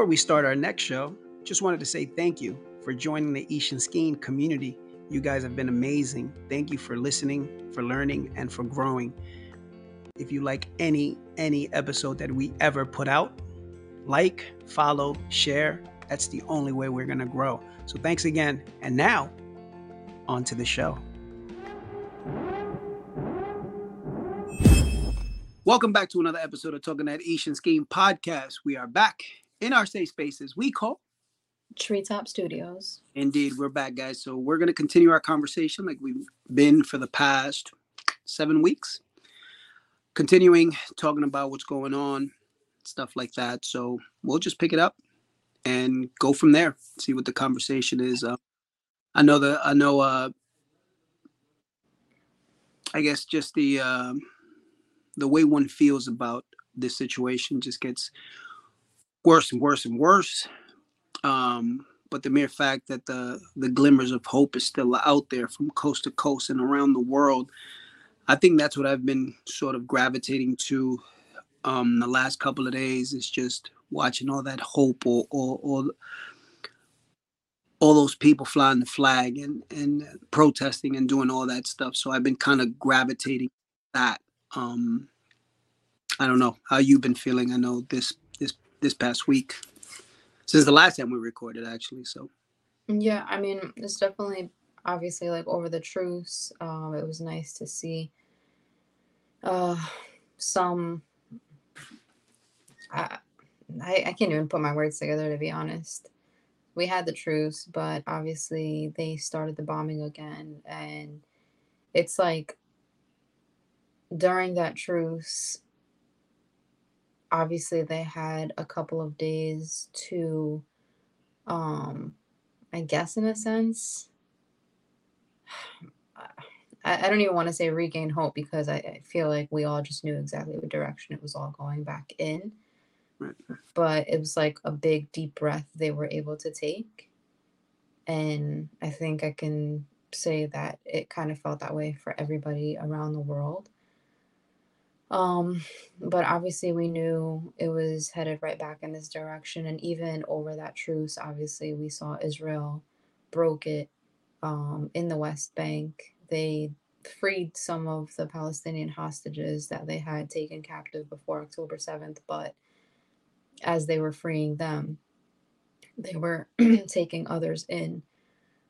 before we start our next show, just wanted to say thank you for joining the Ishan Skiing community. You guys have been amazing. Thank you for listening, for learning, and for growing. If you like any any episode that we ever put out, like, follow, share. That's the only way we're gonna grow. So thanks again. And now, on to the show. Welcome back to another episode of Talking That Asian Scheme podcast. We are back in our safe spaces we call Treetop Studios. Indeed, we're back, guys. So we're going to continue our conversation like we've been for the past seven weeks, continuing talking about what's going on, stuff like that. So we'll just pick it up and go from there. See what the conversation is. Uh, I know the I know. Uh, I guess just the uh, the way one feels about this situation just gets worse and worse and worse. Um, but the mere fact that the the glimmers of hope is still out there from coast to coast and around the world, I think that's what I've been sort of gravitating to um, the last couple of days. Is just watching all that hope or or, or all those people flying the flag and and protesting and doing all that stuff. So I've been kind of gravitating that. Um, I don't know how you've been feeling. I know this this past week since the last time we recorded, actually. So yeah, I mean, it's definitely obviously like over the truce. Um, it was nice to see uh some. I, I I can't even put my words together to be honest we had the truce, but obviously they started the bombing again. And it's like during that truce, obviously they had a couple of days to, um, I guess, in a sense, I, I don't even want to say regain hope because I, I feel like we all just knew exactly what direction it was all going back in. But it was like a big deep breath they were able to take. And I think I can say that it kind of felt that way for everybody around the world. Um, but obviously we knew it was headed right back in this direction. And even over that truce, obviously we saw Israel broke it um, in the West Bank. They freed some of the Palestinian hostages that they had taken captive before October 7th, but as they were freeing them, they were taking others in.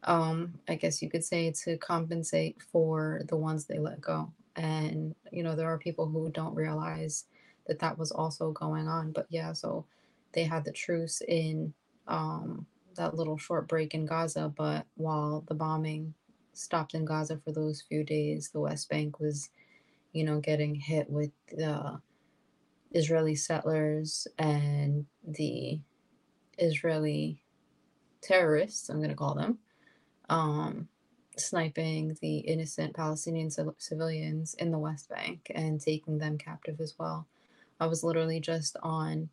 Um, I guess you could say to compensate for the ones they let go. And, you know, there are people who don't realize that that was also going on. But yeah, so they had the truce in um, that little short break in Gaza. But while the bombing stopped in Gaza for those few days, the West Bank was, you know, getting hit with the Israeli settlers and the Israeli terrorists, I'm going to call them, um, sniping the innocent Palestinian civilians in the West Bank and taking them captive as well. I was literally just on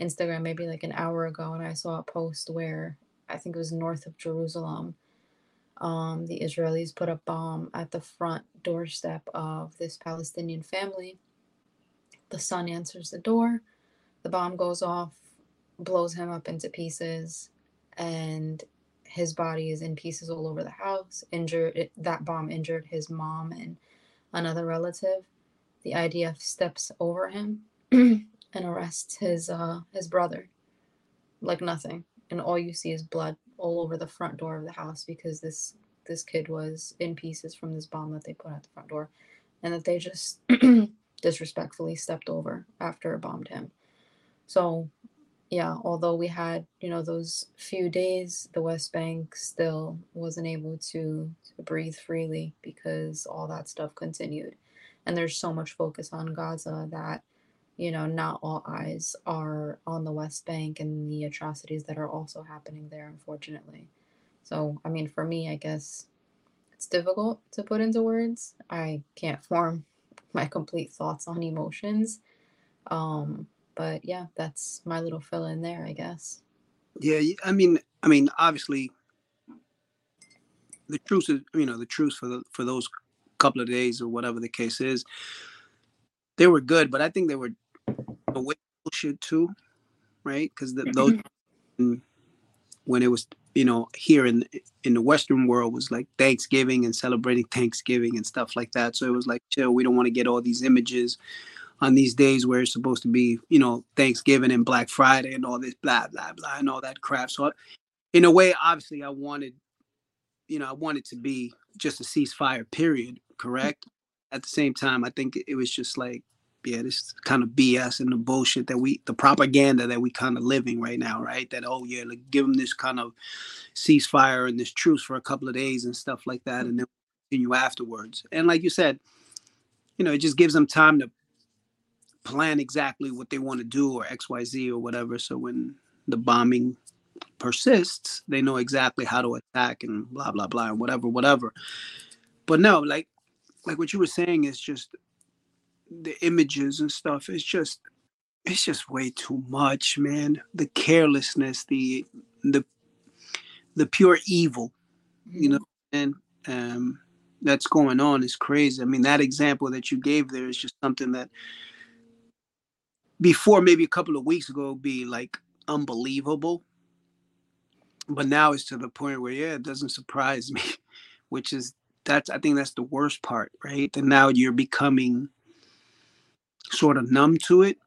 Instagram maybe like an hour ago and I saw a post where I think it was north of Jerusalem. Um, the Israelis put a bomb at the front doorstep of this Palestinian family the son answers the door. The bomb goes off, blows him up into pieces, and his body is in pieces all over the house. Injured it, that bomb injured his mom and another relative. The IDF steps over him and arrests his uh, his brother, like nothing, and all you see is blood all over the front door of the house because this this kid was in pieces from this bomb that they put at the front door, and that they just disrespectfully stepped over after it bombed him. So, yeah, although we had, you know, those few days, the West Bank still wasn't able to, to breathe freely because all that stuff continued. And there's so much focus on Gaza that, you know, not all eyes are on the West Bank and the atrocities that are also happening there, unfortunately. So, I mean, for me, I guess it's difficult to put into words. I can't form my complete thoughts on emotions. Um, but yeah, that's my little fill in there, I guess. Yeah, I mean, I mean, obviously, the truth is, you know, the truth for the for those couple of days or whatever the case is, they were good, but I think they were a way bullshit too. right? Because those mm-hmm. mm, when it was you know here in in the western world was like thanksgiving and celebrating thanksgiving and stuff like that so it was like chill we don't want to get all these images on these days where it's supposed to be you know thanksgiving and black friday and all this blah blah blah and all that crap so in a way obviously i wanted you know i wanted to be just a ceasefire period correct at the same time i think it was just like yeah, this kind of BS and the bullshit that we, the propaganda that we kind of living right now, right? That oh yeah, like give them this kind of ceasefire and this truce for a couple of days and stuff like that, and then continue afterwards. And like you said, you know, it just gives them time to plan exactly what they want to do or X, Y, Z or whatever. So when the bombing persists, they know exactly how to attack and blah blah blah and whatever, whatever. But no, like like what you were saying is just the images and stuff it's just it's just way too much man the carelessness the the the pure evil you know and um that's going on is crazy i mean that example that you gave there is just something that before maybe a couple of weeks ago be like unbelievable but now it's to the point where yeah it doesn't surprise me which is that's i think that's the worst part right and now you're becoming sort of numb to it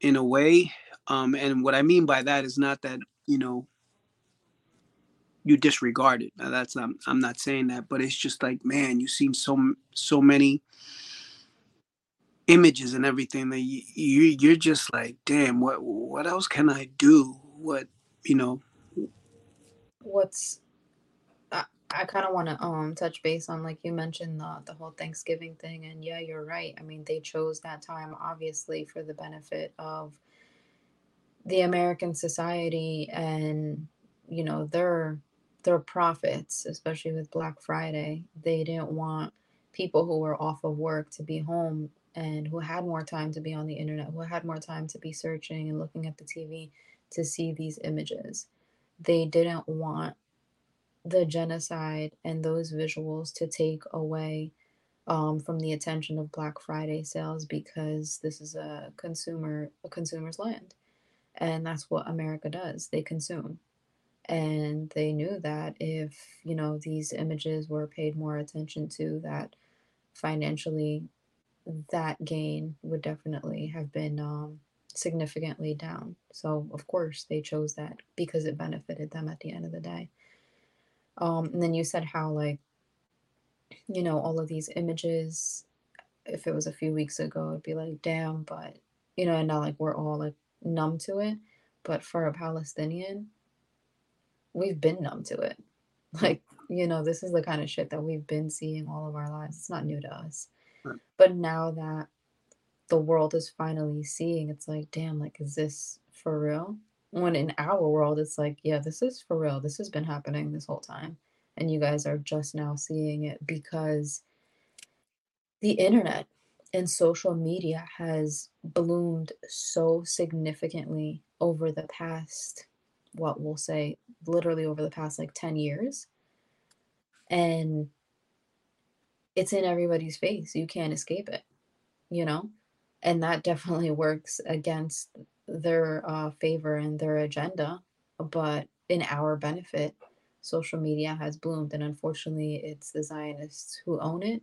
in a way. Um, and what I mean by that is not that, you know, you disregard it. Now that's not, I'm not saying that, but it's just like, man, you've seen so, so many images and everything that you, you you're just like, damn, what, what else can I do? What, you know, what's I kind of want to um touch base on like you mentioned the the whole Thanksgiving thing and yeah you're right. I mean they chose that time obviously for the benefit of the American society and you know their their profits especially with Black Friday. They didn't want people who were off of work to be home and who had more time to be on the internet, who had more time to be searching and looking at the TV to see these images. They didn't want the genocide and those visuals to take away um, from the attention of Black Friday sales because this is a consumer a consumer's land, and that's what America does. They consume, and they knew that if you know these images were paid more attention to, that financially, that gain would definitely have been um, significantly down. So of course they chose that because it benefited them at the end of the day. Um, and then you said how like, you know, all of these images, if it was a few weeks ago, it'd be like, damn, but you know, and now like we're all like numb to it. But for a Palestinian, we've been numb to it. Like, you know, this is the kind of shit that we've been seeing all of our lives. It's not new to us. But now that the world is finally seeing, it's like, damn, like, is this for real? when in our world it's like yeah this is for real. This has been happening this whole time. And you guys are just now seeing it because the internet and social media has bloomed so significantly over the past what we'll say literally over the past like 10 years. And it's in everybody's face you can't escape it you know and that definitely works against their uh, favor and their agenda, but in our benefit, social media has bloomed, and unfortunately, it's the Zionists who own it.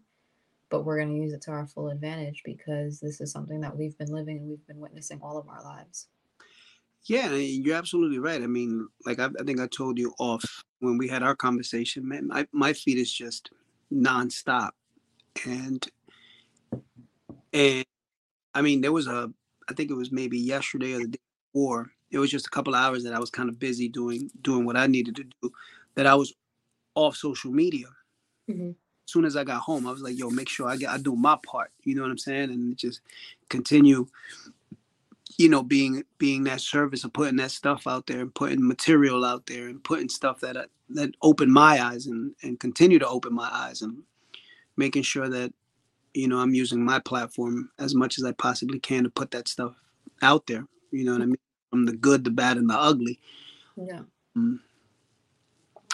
But we're going to use it to our full advantage because this is something that we've been living and we've been witnessing all of our lives. Yeah, you're absolutely right. I mean, like I, I think I told you off when we had our conversation, man, my, my feed is just nonstop. And and I mean, there was a I think it was maybe yesterday or the day before. It was just a couple hours that I was kind of busy doing doing what I needed to do. That I was off social media. Mm-hmm. As soon as I got home, I was like, "Yo, make sure I get I do my part." You know what I'm saying? And just continue, you know, being being that service of putting that stuff out there and putting material out there and putting stuff that that opened my eyes and and continue to open my eyes and making sure that you know, I'm using my platform as much as I possibly can to put that stuff out there. You know what I mean? From the good, the bad, and the ugly. Yeah. Mm.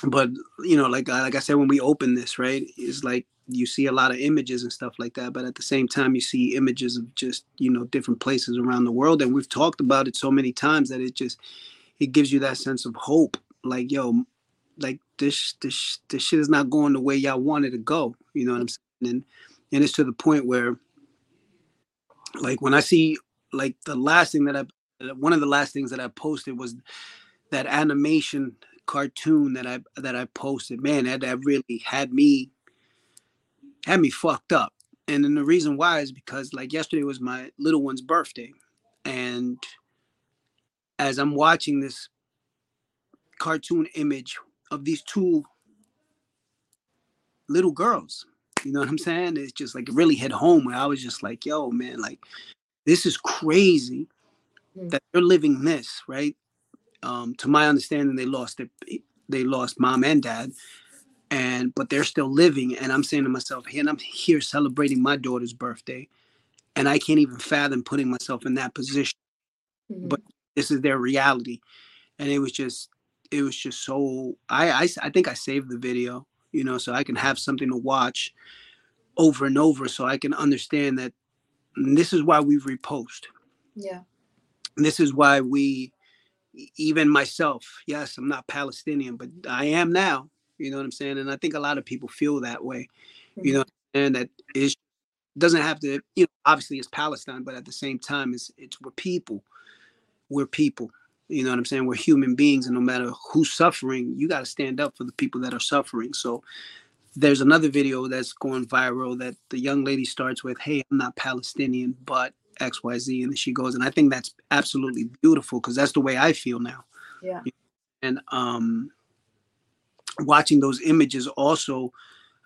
but you know, like like I said, when we open this, right, is like you see a lot of images and stuff like that, but at the same time, you see images of just you know different places around the world, and we've talked about it so many times that it just it gives you that sense of hope. Like yo, like this this this shit is not going the way y'all wanted to go. You know what I'm saying? And and it's to the point where, like when I see like the last thing that I one of the last things that I posted was that animation cartoon that I that I posted. Man, that that really had me had me fucked up. And then the reason why is because like yesterday was my little one's birthday, and as I'm watching this cartoon image of these two little girls. You know what I'm saying? It's just like it really hit home where I was just like, yo, man, like this is crazy mm. that they're living this, right? Um, to my understanding, they lost their they lost mom and dad, and but they're still living. And I'm saying to myself, hey, and I'm here celebrating my daughter's birthday, and I can't even fathom putting myself in that position. Mm-hmm. But this is their reality, and it was just it was just so I, I I think I saved the video, you know, so I can have something to watch over and over so I can understand that this is why we repost. Yeah. This is why we even myself, yes, I'm not Palestinian, but I am now. You know what I'm saying? And I think a lot of people feel that way. Mm-hmm. You know, and that it doesn't have to, you know, obviously it's Palestine, but at the same time, it's it's we're people. We're people. You know what I'm saying? We're human beings, and no matter who's suffering, you got to stand up for the people that are suffering. So there's another video that's going viral that the young lady starts with, "Hey, I'm not Palestinian, but X, Y, Z," and she goes, and I think that's absolutely beautiful because that's the way I feel now. Yeah. And um, watching those images also,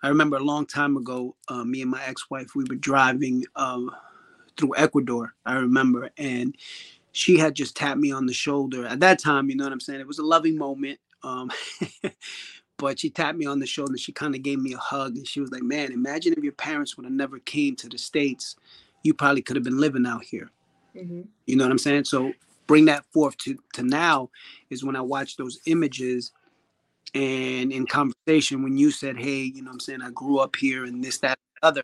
I remember a long time ago, uh, me and my ex-wife, we were driving uh, through Ecuador. I remember, and she had just tapped me on the shoulder. At that time, you know what I'm saying? It was a loving moment. Um, but she tapped me on the shoulder and she kind of gave me a hug and she was like, Man, imagine if your parents would have never came to the States, you probably could have been living out here. Mm-hmm. You know what I'm saying? So bring that forth to, to now is when I watch those images and in conversation when you said, Hey, you know what I'm saying, I grew up here and this, that, and other.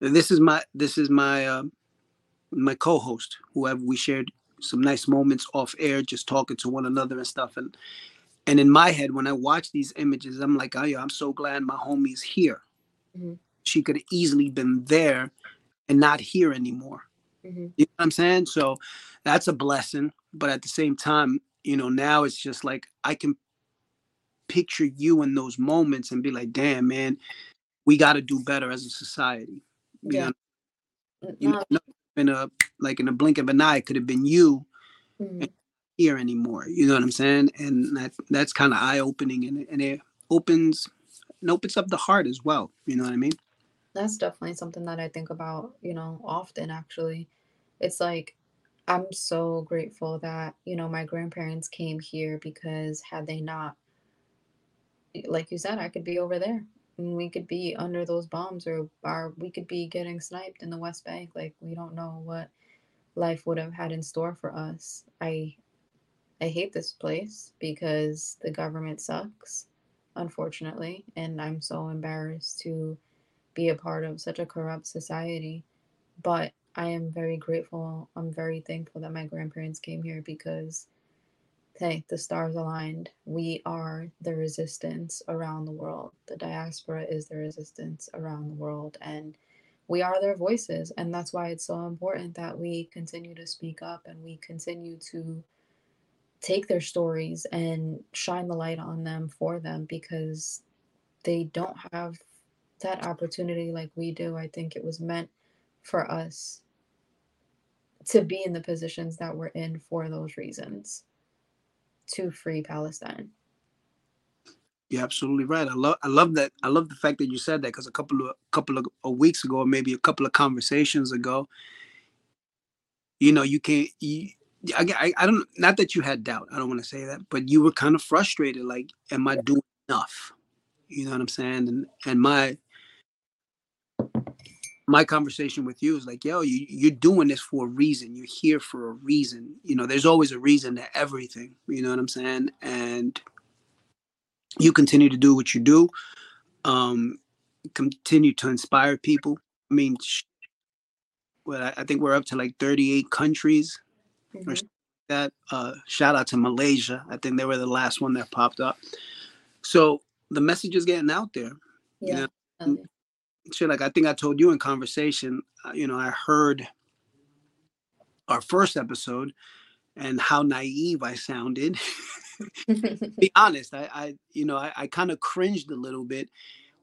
This is my this is my uh, my co-host, whoever we shared some nice moments off air, just talking to one another and stuff. And and in my head, when I watch these images, I'm like, oh yeah, I'm so glad my homie's here. Mm-hmm. She could have easily been there and not here anymore. Mm-hmm. You know what I'm saying? So that's a blessing. But at the same time, you know, now it's just like I can picture you in those moments and be like, damn, man, we got to do better as a society. You yeah. know, you know, in a like in a blink of an eye could have been you mm-hmm. here anymore you know what i'm saying? And that that's kind of eye-opening and, and it opens it opens up the heart as well you know what i mean? That's definitely something that i think about you know often actually. It's like i'm so grateful that you know my grandparents came here because had they not like you said i could be over there we could be under those bombs or, or we could be getting sniped in the West Bank. Like we don't know what life would have had in store for us. I I hate this place because the government sucks, unfortunately, and I'm so embarrassed to be a part of such a corrupt society. But I am very grateful. I'm very thankful that my grandparents came here because hey, the stars aligned. We are the resistance around the world. The diaspora is the resistance around the world. And we are their voices. And that's why it's so important that we continue to speak up and we continue to take their stories and shine the light on them for them because they don't have that opportunity like we do. I think it was meant for us to be in the positions that we're in for those reasons to free Palestine. You're absolutely right. I love I love that. I love the fact that you said that because a couple of a couple of, weeks ago, or maybe a couple of conversations ago, you know, you can't. You, I, I don't. Not that you had doubt. I don't want to say that, but you were kind of frustrated. Like, am I doing enough? You know what I'm saying? And and my my conversation with you is like, yo, you, you're doing this for a reason. You're here for a reason. You know, there's always a reason to everything. You know what I'm saying? And you continue to do what you do. Um, continue to inspire people. I mean, well, I, I think we're up to like 38 countries mm-hmm. or that. Uh, shout out to Malaysia. I think they were the last one that popped up. So the message is getting out there. Yeah. You know? Shit, like I think I told you in conversation, uh, you know, I heard our first episode and how naive I sounded. be honest, I, I, you know, I, I kind of cringed a little bit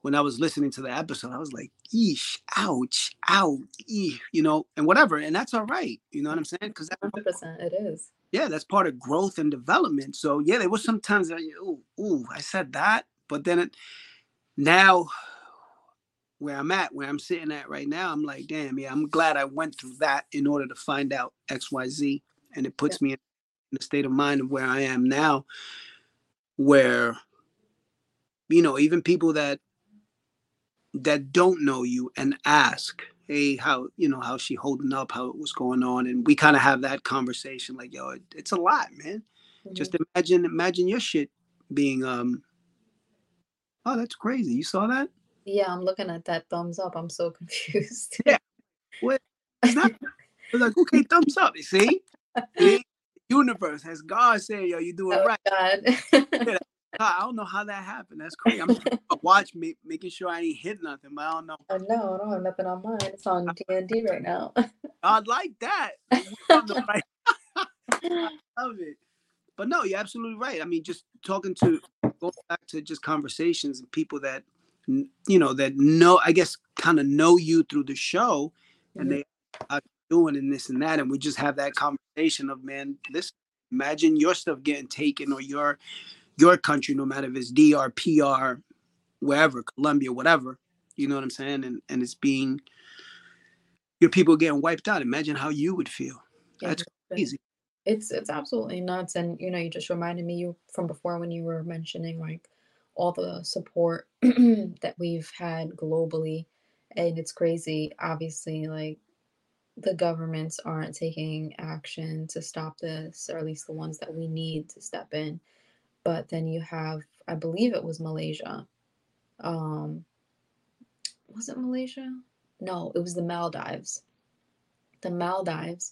when I was listening to the episode. I was like, "Eesh, ouch, ouch, eesh," you know, and whatever, and that's all right. You know what I'm saying? Because 100% it is. Yeah, that's part of growth and development. So yeah, there was sometimes ooh, I said that, but then it, now where I'm at, where I'm sitting at right now, I'm like, damn, yeah, I'm glad I went through that in order to find out X, Y, Z, and it puts yeah. me in the state of mind of where I am now, where you know even people that that don't know you and ask hey how you know how she holding up? How it was going on? And we kind of have that conversation like yo it, it's a lot man. Mm-hmm. just imagine imagine your shit being um oh that's crazy you saw that yeah i'm looking at that thumbs up i'm so confused yeah what is that like okay thumbs up you see the universe has god say yo you doing oh, right God. I don't know how that happened. That's crazy. I'm watch me making sure I ain't hit nothing, but I don't know. Oh, I know I don't have nothing on mine. It's on DND right now. I'd like that. I love it. But no, you're absolutely right. I mean, just talking to going back to just conversations and people that you know that know, I guess, kind of know you through the show, and they are doing and this and that, and we just have that conversation of man, this imagine your stuff getting taken or your your country, no matter if it's DR, PR, wherever, Colombia, whatever. You know what I'm saying? And and it's being your people getting wiped out. Imagine how you would feel. That's crazy. It's it's absolutely nuts. And you know, you just reminded me you from before when you were mentioning like all the support that we've had globally. And it's crazy, obviously, like the governments aren't taking action to stop this, or at least the ones that we need to step in but then you have i believe it was malaysia um was it malaysia no it was the maldives the maldives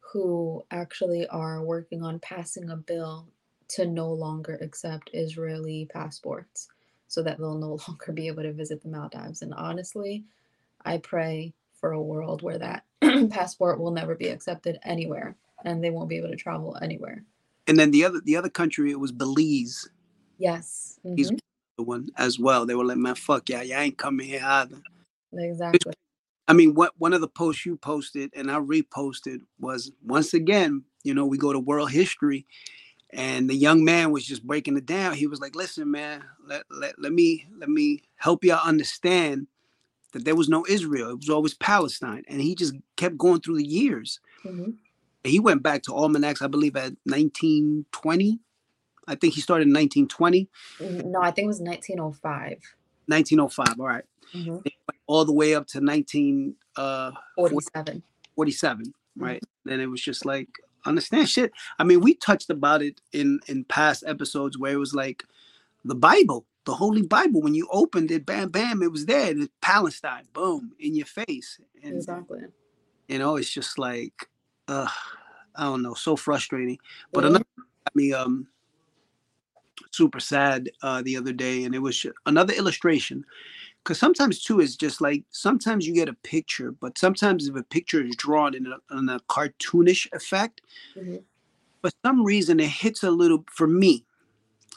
who actually are working on passing a bill to no longer accept israeli passports so that they'll no longer be able to visit the maldives and honestly i pray for a world where that passport will never be accepted anywhere and they won't be able to travel anywhere and then the other the other country it was Belize. Yes. Mm-hmm. He's the one as well. They were like, man, fuck yeah, yeah, I ain't coming here either. Exactly. I mean, what one of the posts you posted and I reposted was once again, you know, we go to world history and the young man was just breaking it down. He was like, listen, man, let, let, let me let me help y'all understand that there was no Israel. It was always Palestine. And he just kept going through the years. Mm-hmm he went back to almanacs, I believe, at 1920. I think he started in 1920. Mm, no, I think it was 1905. 1905. All right. mm-hmm. All the way up to 1947. Uh, 47. Mm-hmm. Right. Mm-hmm. Then it was just like understand shit. I mean, we touched about it in in past episodes where it was like the Bible, the Holy Bible. When you opened it, bam, bam, it was there. It's Palestine, boom, in your face. And, exactly. You know, it's just like uh, I don't know, so frustrating. But another got me um super sad uh, the other day, and it was another illustration. Because sometimes too, it's just like sometimes you get a picture, but sometimes if a picture is drawn in a, in a cartoonish effect, mm-hmm. for some reason it hits a little for me.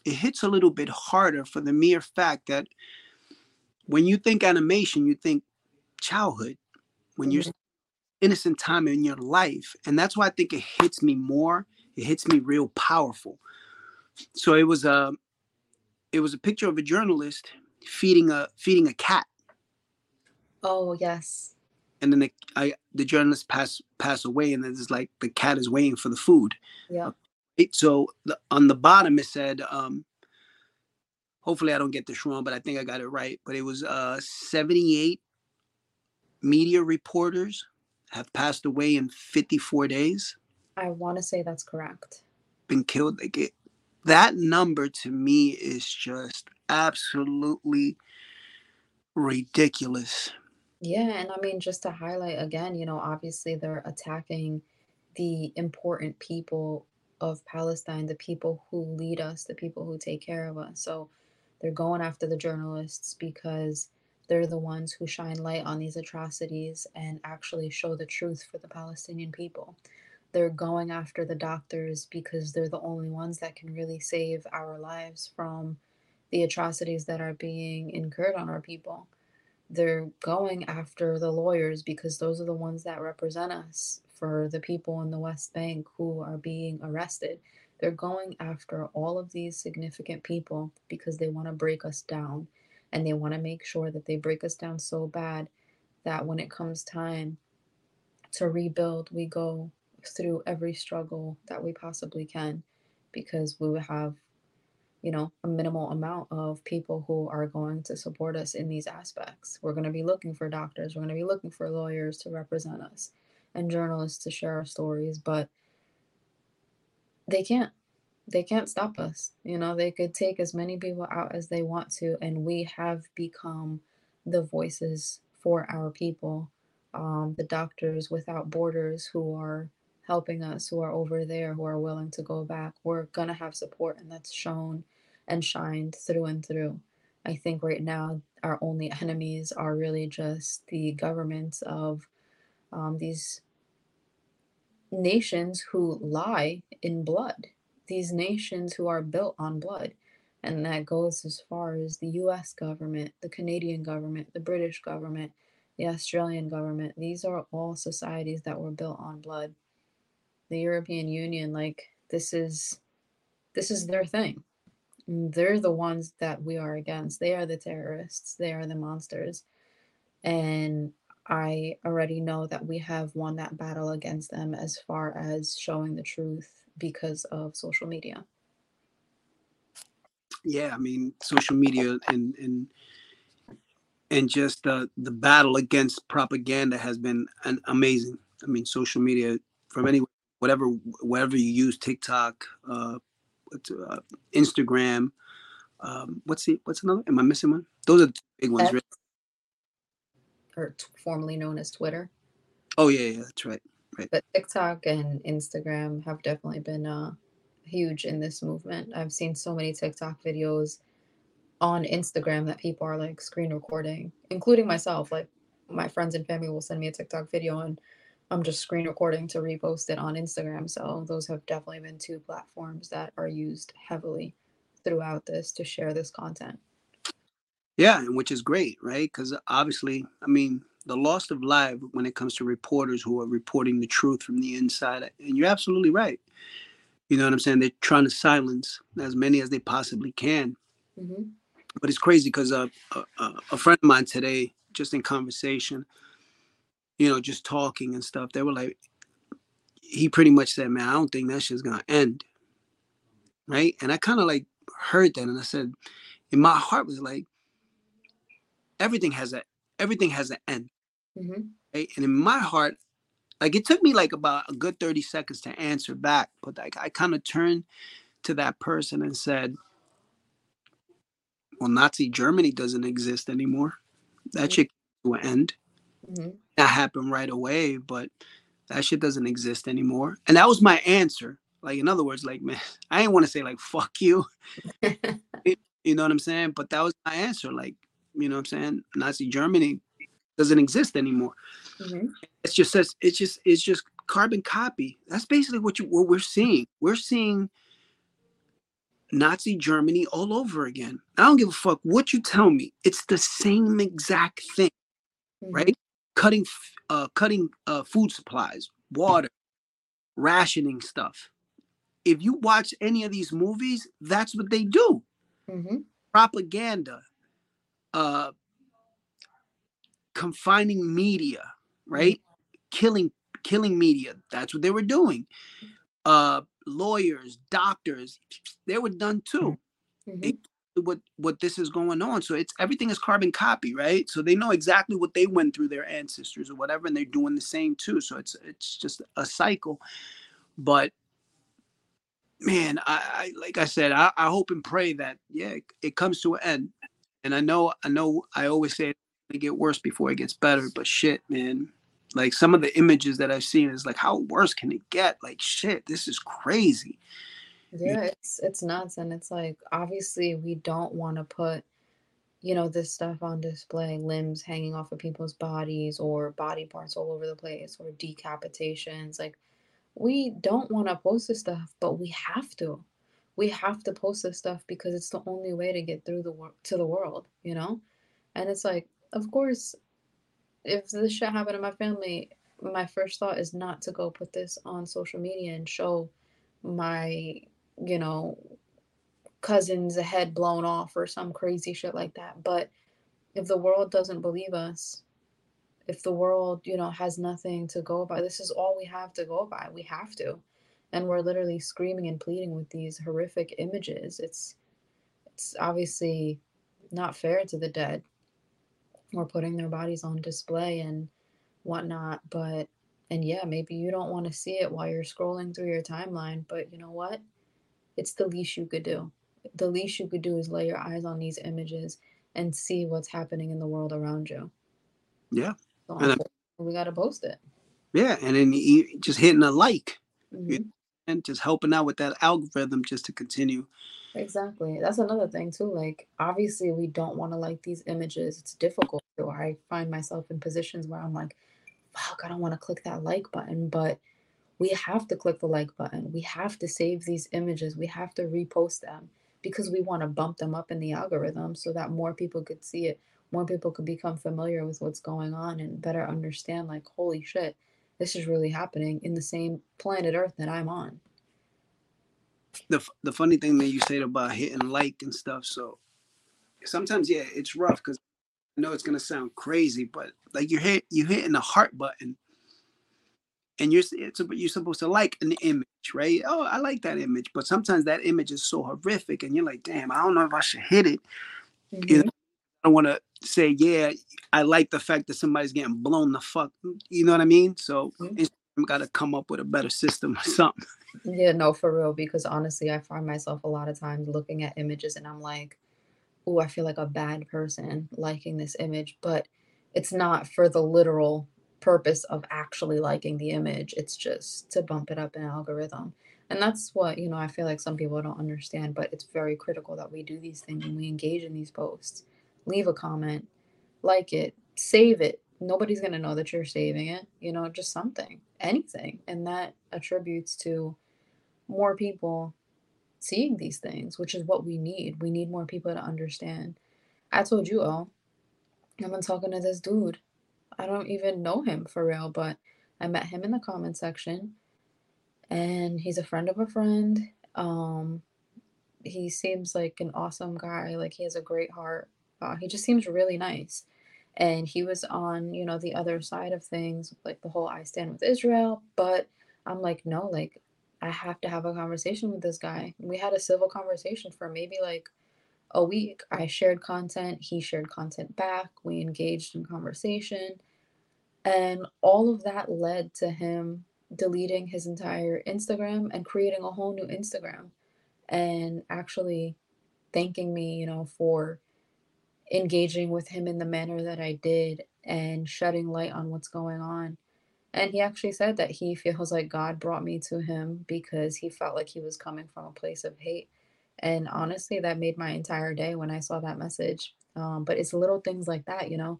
It hits a little bit harder for the mere fact that when you think animation, you think childhood. When mm-hmm. you're innocent time in your life. And that's why I think it hits me more. It hits me real powerful. So it was a it was a picture of a journalist feeding a feeding a cat. Oh yes. And then the I the journalist pass pass away, and then it's like the cat is waiting for the food. Yeah. Right? So the, on the bottom it said, um, hopefully I don't get this wrong, but I think I got it right. But it was uh 78 media reporters have passed away in 54 days. I want to say that's correct. Been killed. Like it, that number to me is just absolutely ridiculous. Yeah, and I mean, just to highlight again, you know, obviously they're attacking the important people of Palestine, the people who lead us, the people who take care of us. So they're going after the journalists because they're the ones who shine light on these atrocities and actually show the truth for the Palestinian people. They're going after the doctors because they're the only ones that can really save our lives from the atrocities that are being incurred on our people. They're going after the lawyers because those are the ones that represent us for the people in the West Bank who are being arrested. They're going after all of these significant people because they want to break us down and they want to make sure that they break us down so bad that when it comes time to rebuild, we go through every struggle that we possibly can because we have you know a minimal amount of people who are going to support us in these aspects. We're going to be looking for doctors we're going to be looking for lawyers to represent us and journalists to share our stories but they can't. They can't stop us you know? They could take as many people out as they want to and we have become the voices for our people um, the doctors without borders who are helping us who are over there who are willing to go back. We're going to have support and that's shown and shined through and through i think right now our only enemies are really just the governments of um, these nations who lie in blood these nations who are built on blood and that goes as far as the US government, the Canadian government, the British government, the Australian government. These are all societies that were built on blood the European Union, like this is this is their thing. They're the ones that we are against. They are the terrorists. They are the monsters. And I already know that we have won that battle against them as far as showing the truth because of social media. Yeah, I mean, social media and and and just the the battle against propaganda has been an amazing. I mean, social media from any whatever whatever you use TikTok, uh, uh, Instagram. Um, what's the what's another? Am I missing one? Those are big ones, right? Or t- formerly known as Twitter. Oh yeah, yeah, that's right. Right. But TikTok and Instagram have definitely been uh, huge in this movement. I've seen so many TikTok videos on Instagram that people are like screen recording, including myself. Like my friends and family will send me a TikTok video and I'm just screen recording to repost it on Instagram. So those have definitely been two platforms that are used heavily throughout this to share this content. Yeah, and which is great, right? Because obviously, I mean, the loss of life when it comes to reporters who are reporting the truth from the inside, and you're absolutely right. You know what I'm saying? They're trying to silence as many as they possibly can. Mm-hmm. But it's crazy because uh, a, a, a friend of mine today, just in conversation, you know, just talking and stuff, they were like, he pretty much said, man, I don't think that shit's gonna end. Right. And I kind of like heard that and I said, in my heart was like, everything has a everything has an end. Mm-hmm. Right? And in my heart, like it took me like about a good 30 seconds to answer back, but like I kind of turned to that person and said, Well, Nazi Germany doesn't exist anymore. That mm-hmm. shit will end. Mm-hmm. That happened right away, but that shit doesn't exist anymore. And that was my answer. Like in other words, like man, I didn't want to say like fuck you. you know what I'm saying? But that was my answer. Like, you know what I'm saying? Nazi Germany doesn't exist anymore. Mm-hmm. It's just says it's just it's just carbon copy. That's basically what you what we're seeing. We're seeing Nazi Germany all over again. I don't give a fuck what you tell me. It's the same exact thing, mm-hmm. right? Cutting uh, cutting uh, food supplies, water, rationing stuff. If you watch any of these movies, that's what they do. Mm-hmm. Propaganda, uh, confining media, right? Mm-hmm. Killing killing media. That's what they were doing. Uh, lawyers, doctors, they were done too. Mm-hmm what what this is going on so it's everything is carbon copy right so they know exactly what they went through their ancestors or whatever and they're doing the same too so it's it's just a cycle but man, I, I like I said, I, I, hope and pray that yeah, it, it, comes to an end. And I know, I know, I always say it get worse before it gets better, but shit, man, like some of the images that I've seen is like, how worse can it get? Like shit, this is crazy. Yeah, it's it's nuts, and it's like obviously we don't want to put you know, this stuff on display, limbs hanging off of people's bodies or body parts all over the place or decapitations. Like, we don't want to post this stuff, but we have to. We have to post this stuff because it's the only way to get through the world to the world, you know? And it's like, of course, if this shit happened to my family, my first thought is not to go put this on social media and show my, you know, cousin's head blown off or some crazy shit like that. But if the world doesn't believe us, if the world, you know, has nothing to go by, this is all we have to go by. We have to. And we're literally screaming and pleading with these horrific images. It's it's obviously not fair to the dead. We're putting their bodies on display and whatnot, but and yeah, maybe you don't want to see it while you're scrolling through your timeline, but you know what? It's the least you could do the least you could do is lay your eyes on these images and see what's happening in the world around you. Yeah. So and, we got to post it. Yeah. And then you just hitting a like mm-hmm. and just helping out with that algorithm just to continue. Exactly. That's another thing too. Like obviously we don't want to like these images. It's difficult. So I find myself in positions where I'm like, fuck, I don't want to click that like button, but we have to click the like button. We have to save these images. We have to repost them because we want to bump them up in the algorithm so that more people could see it more people could become familiar with what's going on and better understand like holy shit this is really happening in the same planet earth that i'm on the, the funny thing that you said about hitting like and stuff so sometimes yeah it's rough because i know it's going to sound crazy but like you're hit you hitting the heart button and you're you're supposed to like an image, right? Oh, I like that image, but sometimes that image is so horrific, and you're like, damn, I don't know if I should hit it. Mm-hmm. You know, I want to say, yeah, I like the fact that somebody's getting blown the fuck. You know what I mean? So mm-hmm. Instagram got to come up with a better system or something. Yeah, no, for real. Because honestly, I find myself a lot of times looking at images, and I'm like, oh, I feel like a bad person liking this image, but it's not for the literal purpose of actually liking the image. It's just to bump it up in algorithm. And that's what, you know, I feel like some people don't understand, but it's very critical that we do these things and we engage in these posts. Leave a comment, like it, save it. Nobody's going to know that you're saving it, you know, just something, anything. And that attributes to more people seeing these things, which is what we need. We need more people to understand. I told you, all, I've been talking to this dude I don't even know him for real, but I met him in the comment section and he's a friend of a friend. Um he seems like an awesome guy, like he has a great heart. Uh, he just seems really nice. And he was on, you know, the other side of things, like the whole I stand with Israel, but I'm like, no, like I have to have a conversation with this guy. We had a civil conversation for maybe like a week. I shared content, he shared content back, we engaged in conversation. And all of that led to him deleting his entire Instagram and creating a whole new Instagram and actually thanking me, you know, for engaging with him in the manner that I did and shedding light on what's going on. And he actually said that he feels like God brought me to him because he felt like he was coming from a place of hate. And honestly, that made my entire day when I saw that message. Um, but it's little things like that, you know.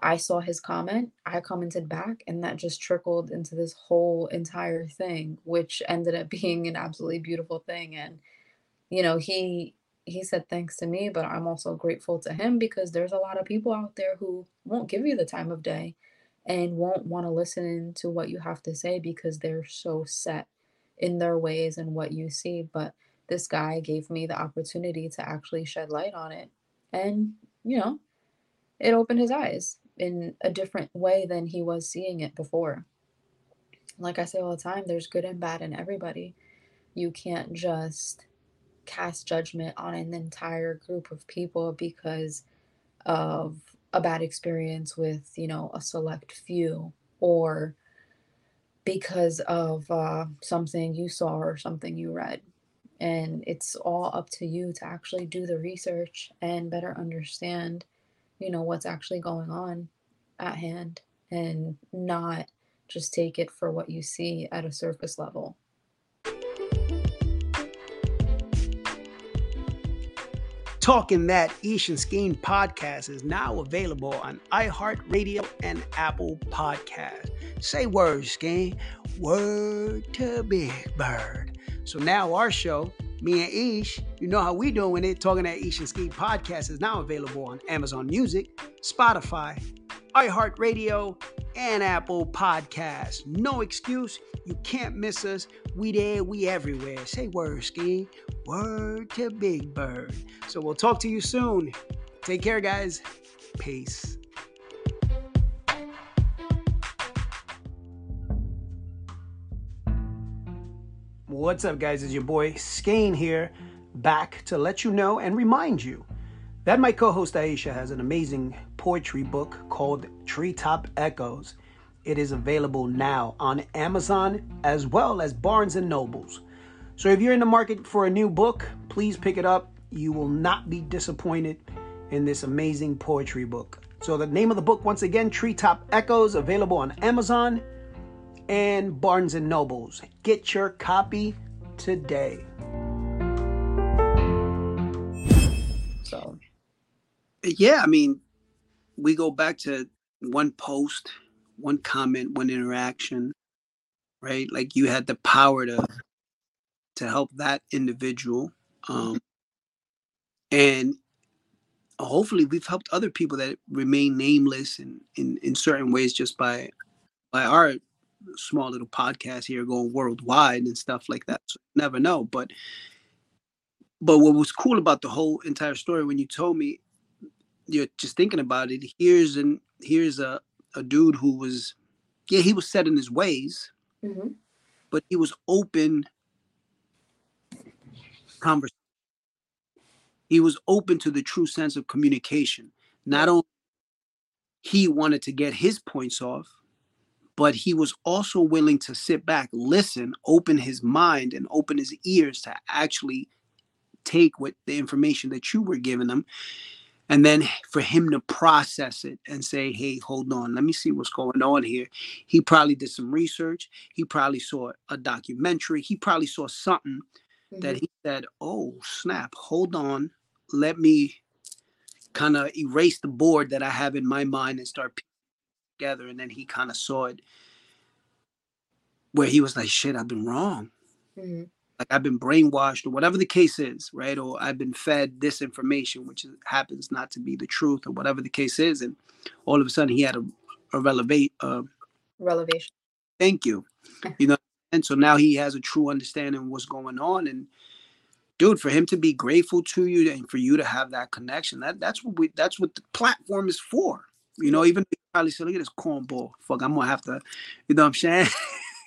I saw his comment, I commented back, and that just trickled into this whole entire thing, which ended up being an absolutely beautiful thing. And, you know, he he said thanks to me, but I'm also grateful to him because there's a lot of people out there who won't give you the time of day and won't want to listen to what you have to say because they're so set in their ways and what you see. But this guy gave me the opportunity to actually shed light on it. And, you know, it opened his eyes in a different way than he was seeing it before. Like I say all the time, there's good and bad in everybody. You can't just cast judgment on an entire group of people because of a bad experience with, you know, a select few or because of uh, something you saw or something you read And it's all up to you to actually do the research and better understand, you know, what's actually going on at hand and not just take it for what you see at a surface level. Talking That Ish and podcast is now available on iHeartRadio and Apple Podcast. Say word, Skeen. Word to Big Bird. So now our show, me and Ish, you know how we doing it. Talking That Ish and Skeen podcast is now available on Amazon Music, Spotify, iHeartRadio, and Apple Podcasts. No excuse. You can't miss us. We there, we everywhere. Say word, Ski. Word to Big Bird. So we'll talk to you soon. Take care, guys. Peace. What's up, guys? It's your boy Skane here, back to let you know and remind you that my co host Aisha has an amazing poetry book called Treetop Echoes. It is available now on Amazon as well as Barnes and Nobles. So if you're in the market for a new book, please pick it up. You will not be disappointed in this amazing poetry book. So the name of the book once again, Treetop Echoes, available on Amazon and Barnes and Nobles. Get your copy today. So yeah, I mean, we go back to one post, one comment, one interaction, right? Like you had the power to to help that individual, um, and hopefully we've helped other people that remain nameless and in, in certain ways just by by our small little podcast here going worldwide and stuff like that. So never know, but but what was cool about the whole entire story when you told me you're just thinking about it, here's an here's a, a dude who was yeah, he was set in his ways, mm-hmm. but he was open conversation. He was open to the true sense of communication. Not only he wanted to get his points off, but he was also willing to sit back, listen, open his mind, and open his ears to actually take what the information that you were giving him and then for him to process it and say hey hold on let me see what's going on here. He probably did some research. He probably saw a documentary. He probably saw something mm-hmm. that he said oh snap hold on let me kind of erase the board that i have in my mind and start together and then he kind of saw it where he was like shit i've been wrong mm-hmm like I've been brainwashed or whatever the case is, right? Or I've been fed this information, which happens not to be the truth or whatever the case is. And all of a sudden he had a, a relevate, uh, relevation. Thank you. you know, and so now he has a true understanding of what's going on. And dude, for him to be grateful to you and for you to have that connection, that that's what we that's what the platform is for. You know, even probably say, look at this cornball. Fuck, I'm gonna have to, you know what I'm saying?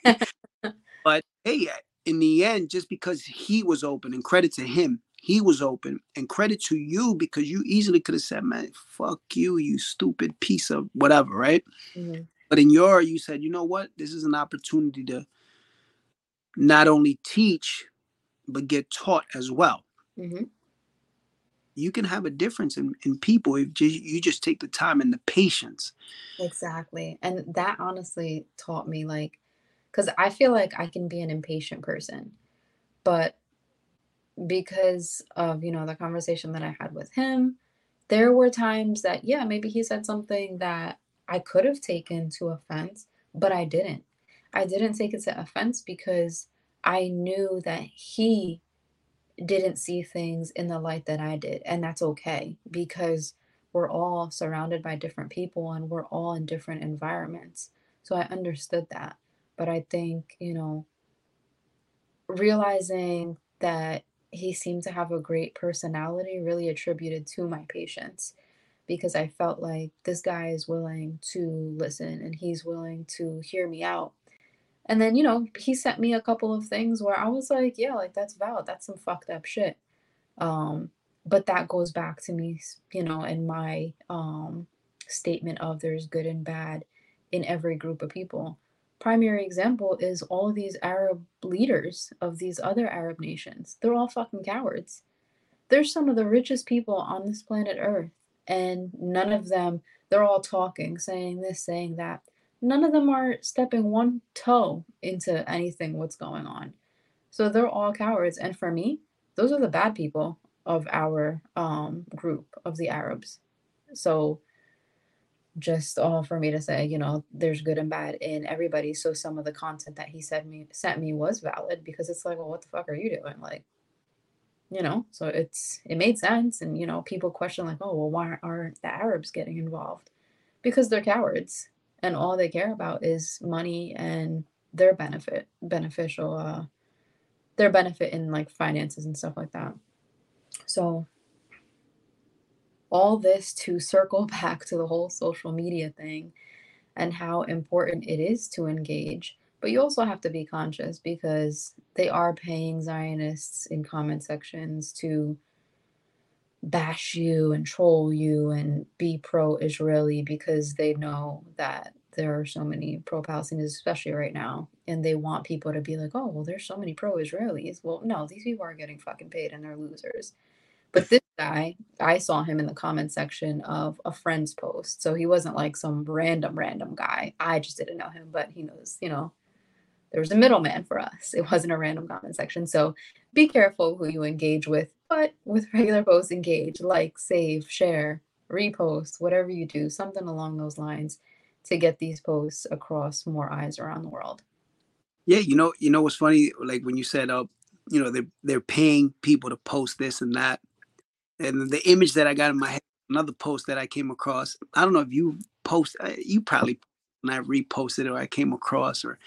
but hey, in the end, just because he was open, and credit to him, he was open, and credit to you because you easily could have said, "Man, fuck you, you stupid piece of whatever," right? Mm-hmm. But in your, you said, "You know what? This is an opportunity to not only teach, but get taught as well." Mm-hmm. You can have a difference in, in people if you just take the time and the patience. Exactly, and that honestly taught me like because I feel like I can be an impatient person, but because of you know the conversation that I had with him, there were times that yeah maybe he said something that I could have taken to offense, but I didn't. I didn't take it to offense because I knew that he didn't see things in the light that I did, and that's okay because we're all surrounded by different people and we're all in different environments. So I understood that. But I think, you know, realizing that he seemed to have a great personality really attributed to my patience because I felt like this guy is willing to listen and he's willing to hear me out. And then, you know, he sent me a couple of things where I was like, yeah, like that's valid. That's some fucked up shit. Um, but that goes back to me, you know, in my um statement of there's good and bad in every group of people. primary example is all of these Arab leaders of these other Arab nations. They're all fucking cowards. They're some of the richest people on this planet Earth, and none of them, they're all talking, saying this, saying that. None of them are stepping one toe into anything what's going on. So they're all cowards. And for me, those are the bad people of our um, group of the Arabs. So just all for me to say, you know, there's good and bad in everybody. So some of the content that he said me sent me was valid because it's like, well, what the fuck are you doing? Like, you know, so it's it made sense. And you know, people question like, oh, well, why aren't the Arabs getting involved? Because they're cowards and all they care about is money and their benefit, beneficial, uh, their benefit in like finances and stuff like that. So all this to circle back to the whole social media thing and how important it is to engage. But you also have to be conscious because they are paying Zionists in comment sections to bash you and troll you and be pro Israeli because they know that there are so many pro Palestinians, especially right now. And they want people to be like, oh, well, there's so many pro Israelis. Well, no, these people are getting fucking paid and they're losers. But this guy, I saw him in the comment section of a friend's post. So he wasn't like some random, random guy. I just didn't know him, but he knows, you know, there was a middleman for us. It wasn't a random comment section. So be careful who you engage with, but with regular posts, engage, like, save, share, repost, whatever you do, something along those lines to get these posts across more eyes around the world. Yeah, you know, you know what's funny? Like when you said, uh, you know, they're they're paying people to post this and that and the image that I got in my head, another post that I came across. I don't know if you post, uh, you probably and I reposted or I came across or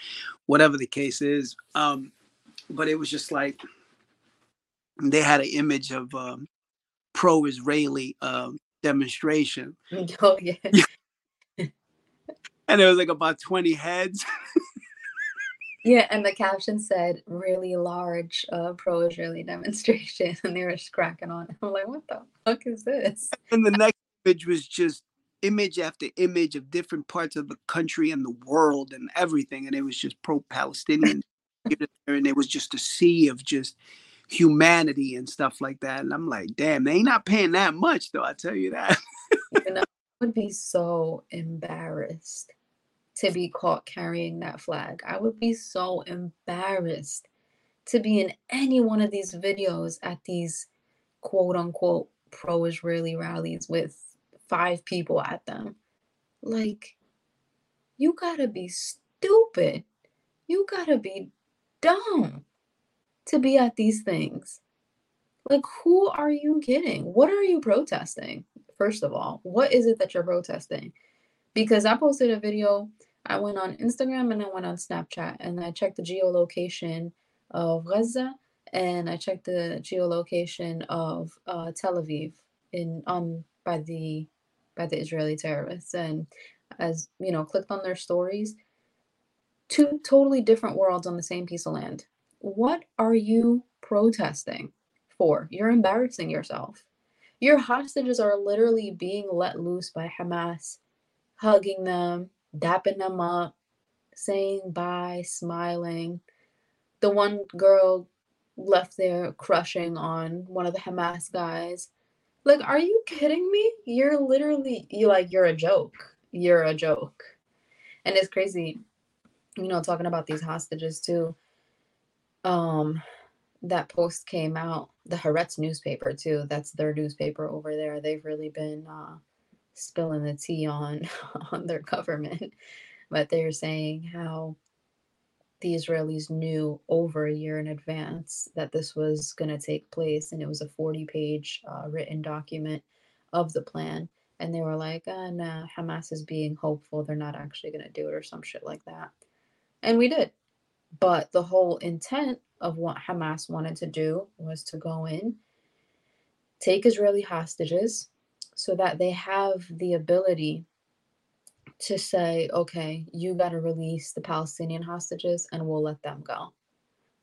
whatever the case is. Um, but it was just like they had an image of um, pro-Israeli um, demonstration. Oh yeah. and it was like about 20 heads. Yeah, and the caption said really large uh, pro Israeli demonstration, and they were just cracking on. I'm like, what the fuck is this? And the next image was just image after image of different parts of the country and the world and everything. And it was just pro Palestinian. and it was just a sea of just humanity and stuff like that. And I'm like, damn, they ain't not paying that much, though, I tell you that. you know, I would be so embarrassed to be caught carrying that flag. I would be so embarrassed to be in any one of these videos at these quote unquote pro Israeli rallies with five people at them. Like, you gotta be stupid. You gotta be dumb to be at these things. Like, who are you kidding? What are you protesting? First of all, what is it that you're protesting? Because I posted a video I went on Instagram and I went on Snapchat and I checked the geolocation of Gaza and I checked the geolocation of uh, Tel Aviv in on by the by the Israeli terrorists and as you know clicked on their stories two totally different worlds on the same piece of land what are you protesting for you're embarrassing yourself your hostages are literally being let loose by Hamas hugging them dapping them up, saying bye, smiling. The one girl left there crushing on one of the Hamas guys. Like, are you kidding me? You're literally you like you're a joke. You're a joke. And it's crazy, you know, talking about these hostages too. Um that post came out, the Haaretz newspaper too. That's their newspaper over there. They've really been uh spilling the tea on on their government, but they're saying how the Israelis knew over a year in advance that this was going to take place, and it was a 40 page uh, written document of the plan. And they were like, oh, nah, Hamas is being hopeful. They're not actually going to do it, or some shit like that. And we did. But the whole intent of what Hamas wanted to do was to go in, take Israeli hostages, so that they have the ability to say, okay, you got to release the Palestinian hostages and we'll let them go.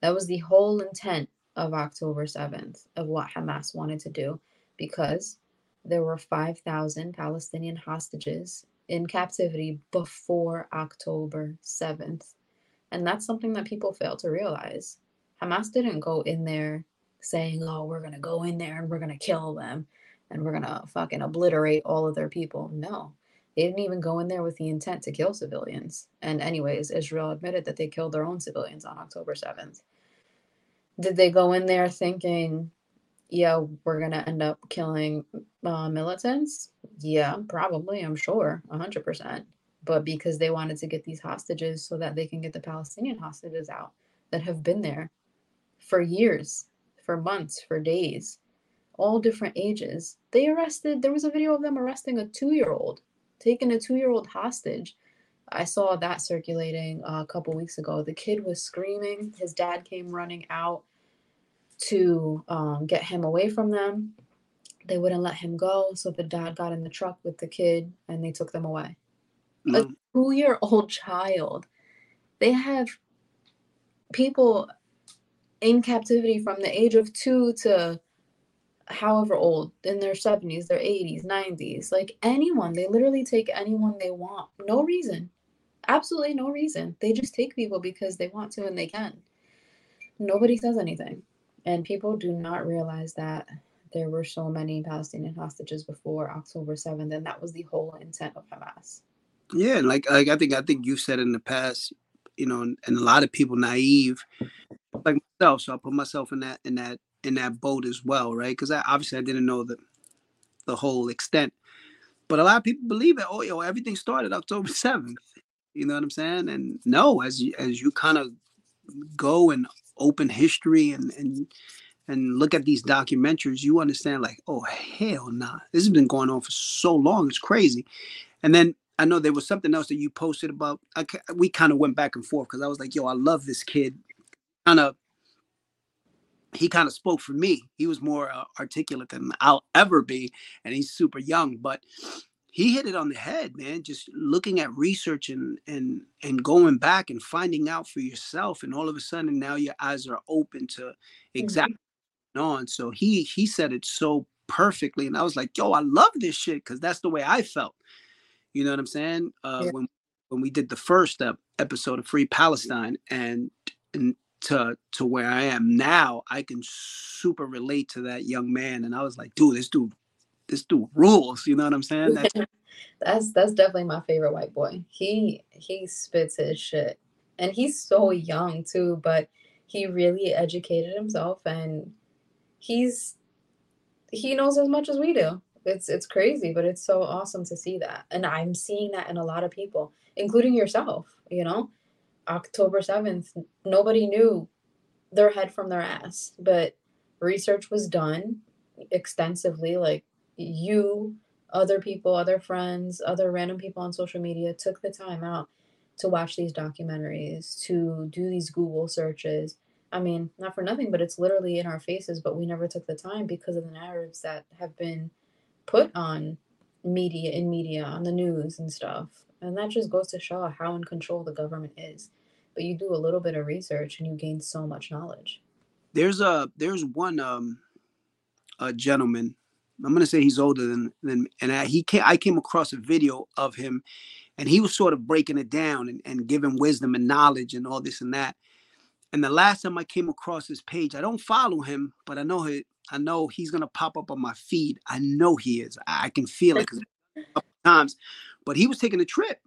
That was the whole intent of October 7th, of what Hamas wanted to do, because there were 5,000 Palestinian hostages in captivity before October 7th. And that's something that people fail to realize. Hamas didn't go in there saying, oh, we're going to go in there and we're going to kill them and we're going to fucking obliterate all of their people. No, they didn't even go in there with the intent to kill civilians. And, anyways, Israel admitted that they killed their own civilians on October 7th. Did they go in there thinking, yeah, we're going to end up killing uh, militants? Yeah, probably, I'm sure, 100%. But because they wanted to get these hostages so that they can get the Palestinian hostages out that have been there for years, for months, for days, all different ages. They arrested, there was a video of them arresting a two year old, taking a two year old hostage. I saw that circulating uh, a couple weeks ago. The kid was screaming. His dad came running out to um, get him away from them. They wouldn't let him go. So the dad got in the truck with the kid and they took them away. Mm. A two year old child. They have people in captivity from the age of two to however old in their 70s, their 80s, 90s. Like anyone, they literally take anyone they want. No reason. Absolutely no reason. They just take people because they want to and they can. Nobody says anything. And people do not realize that there were so many Palestinian hostages before October 7th, and that was the whole intent of Hamas. Yeah, like like I think I think you said in the past, you know, and, and a lot of people naive, like myself. So I put myself in that in that in that boat as well, right? Because I obviously I didn't know the the whole extent, but a lot of people believe it. Oh, yo, everything started October seventh. You know what I'm saying? And no, as you as you kind of go and open history and and and look at these documentaries, you understand like, oh hell nah, this has been going on for so long, it's crazy. And then I know there was something else that you posted about. I, we kind of went back and forth because I was like, yo, I love this kid. Kind of, he kind of spoke for me. He was more uh, articulate than I'll ever be, and he's super young, but he hit it on the head, man. Just looking at research and and and going back and finding out for yourself, and all of a sudden now your eyes are open to exactly mm-hmm. on. So he he said it so perfectly, and I was like, yo, I love this shit because that's the way I felt. You know what I'm saying? Uh, yeah. When when we did the first episode of Free Palestine, and and to to where I am now, I can super relate to that young man, and I was like, dude, this dude this dude rules. You know what I'm saying? That's that's, that's definitely my favorite white boy. He he spits his shit, and he's so young too. But he really educated himself, and he's he knows as much as we do. It's it's crazy, but it's so awesome to see that, and I'm seeing that in a lot of people, including yourself. You know, October seventh, nobody knew their head from their ass, but research was done extensively, like you, other people, other friends, other random people on social media took the time out to watch these documentaries, to do these Google searches. I mean, not for nothing, but it's literally in our faces, but we never took the time because of the narratives that have been put on media in media on the news and stuff. And that just goes to show how in control the government is. But you do a little bit of research and you gain so much knowledge. There's a there's one um a gentleman I'm gonna say he's older than than and I, he came I came across a video of him and he was sort of breaking it down and, and giving wisdom and knowledge and all this and that. And the last time I came across his page, I don't follow him, but I know he, I know he's gonna pop up on my feed. I know he is. I, I can feel it because times. But he was taking a trip.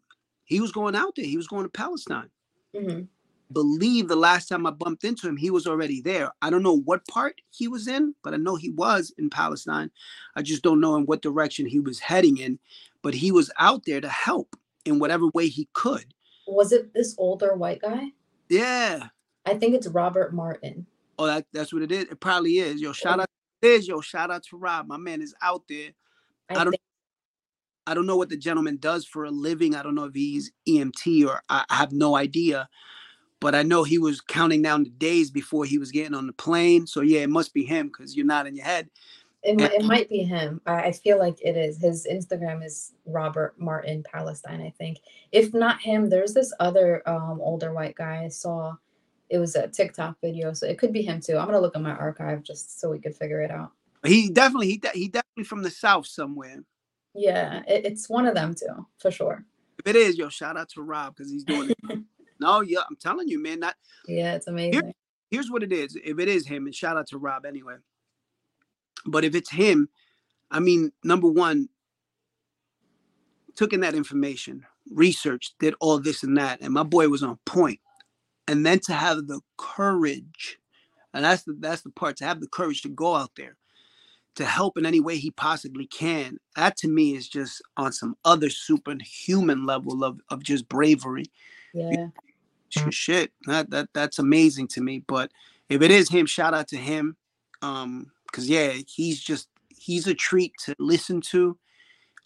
He was going out there. He was going to Palestine. Mm-hmm believe the last time I bumped into him, he was already there. I don't know what part he was in, but I know he was in Palestine. I just don't know in what direction he was heading in, but he was out there to help in whatever way he could. Was it this older white guy? Yeah. I think it's Robert Martin. Oh, that, that's what it is. It probably is. Yo, shout out is yo, shout out to Rob. My man is out there. I, I don't I don't know what the gentleman does for a living. I don't know if he's EMT or I have no idea but I know he was counting down the days before he was getting on the plane. So yeah, it must be him because you're not in your head. It, and, it might be him. I feel like it is. His Instagram is Robert Martin Palestine, I think. If not him, there's this other um, older white guy I saw. It was a TikTok video, so it could be him too. I'm gonna look at my archive just so we could figure it out. He definitely he he definitely from the south somewhere. Yeah, it, it's one of them too, for sure. If it is, yo, shout out to Rob because he's doing it. no, yeah, I'm telling you, man. Not yeah, it's amazing. here's what it is. If it is him, and shout out to Rob anyway. But if it's him, I mean, number one, took in that information, researched, did all this and that, and my boy was on point. And then to have the courage, and that's the that's the part to have the courage to go out there, to help in any way he possibly can. That to me is just on some other superhuman level of of just bravery. Yeah. Shit, that that that's amazing to me. But if it is him, shout out to him. Um, because yeah, he's just he's a treat to listen to.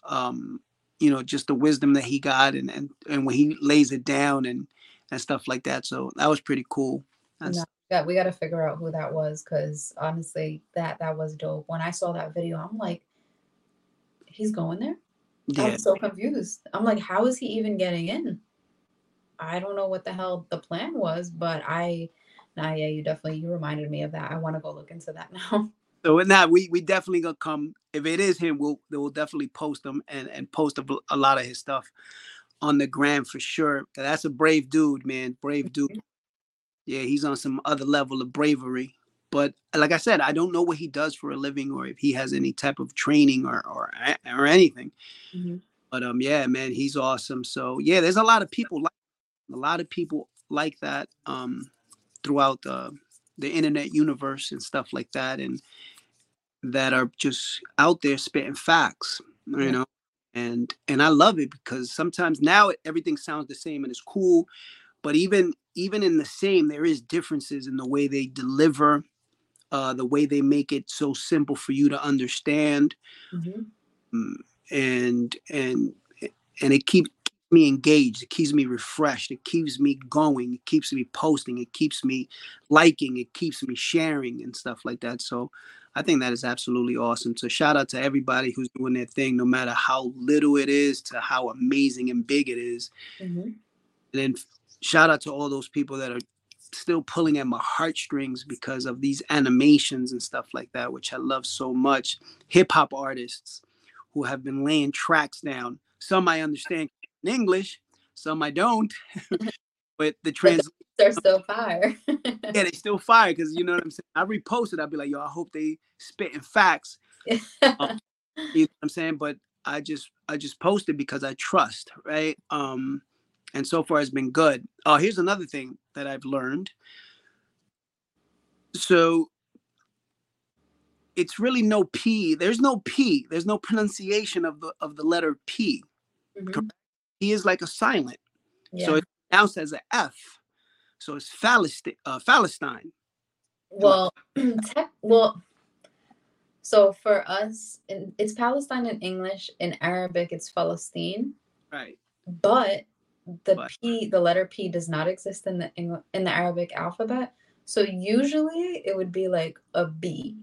Um, you know, just the wisdom that he got and and, and when he lays it down and and stuff like that. So that was pretty cool. Yeah, we got to figure out who that was because honestly, that that was dope. When I saw that video, I'm like, he's going there. Yeah. I'm so confused. I'm like, how is he even getting in? I don't know what the hell the plan was, but I, nah, yeah, you definitely you reminded me of that. I want to go look into that now. So in that, we we definitely gonna come. If it is him, we'll we'll definitely post him and and post a, a lot of his stuff on the gram for sure. That's a brave dude, man. Brave dude. Yeah, he's on some other level of bravery. But like I said, I don't know what he does for a living or if he has any type of training or or or anything. Mm-hmm. But um, yeah, man, he's awesome. So yeah, there's a lot of people like a lot of people like that um throughout the the internet universe and stuff like that. And that are just out there spitting facts, you yeah. know. And and I love it because sometimes now everything sounds the same and it's cool, but even even in the same, there is differences in the way they deliver, uh, the way they make it so simple for you to understand, mm-hmm. Mm, and and and it keeps me engaged it keeps me refreshed it keeps me going it keeps me posting it keeps me liking it keeps me sharing and stuff like that so I think that is absolutely awesome. So shout out to everybody who's doing their thing, no matter how little it is to how amazing and big it is. Mm-hmm. And then shout out to all those people that are still pulling at my heartstrings because of these animations and stuff like that, which I love so much. Hip hop artists who have been laying tracks down. Some I understand in English, some I don't. but the trans they're still fire. yeah, they still fire because you know what I'm saying. I reposted. I'd be like, yo, I hope they spitting facts. um, you know what I'm saying? But I just I just posted because I trust, right? Um, and so far it's been good. Oh, uh, here's another thing that I've learned. So it's really no P. There's no P. There's no pronunciation of the of the letter P. Mm-hmm. P is like a silent. Yeah. So it's pronounced as an F. So it's Palestine. Uh, Palestine. Well, tech, well, so for us, it's Palestine in English. In Arabic, it's Palestine. Right. But the. P, the letter P, does not exist in the in the Arabic alphabet. So usually it would be like a B.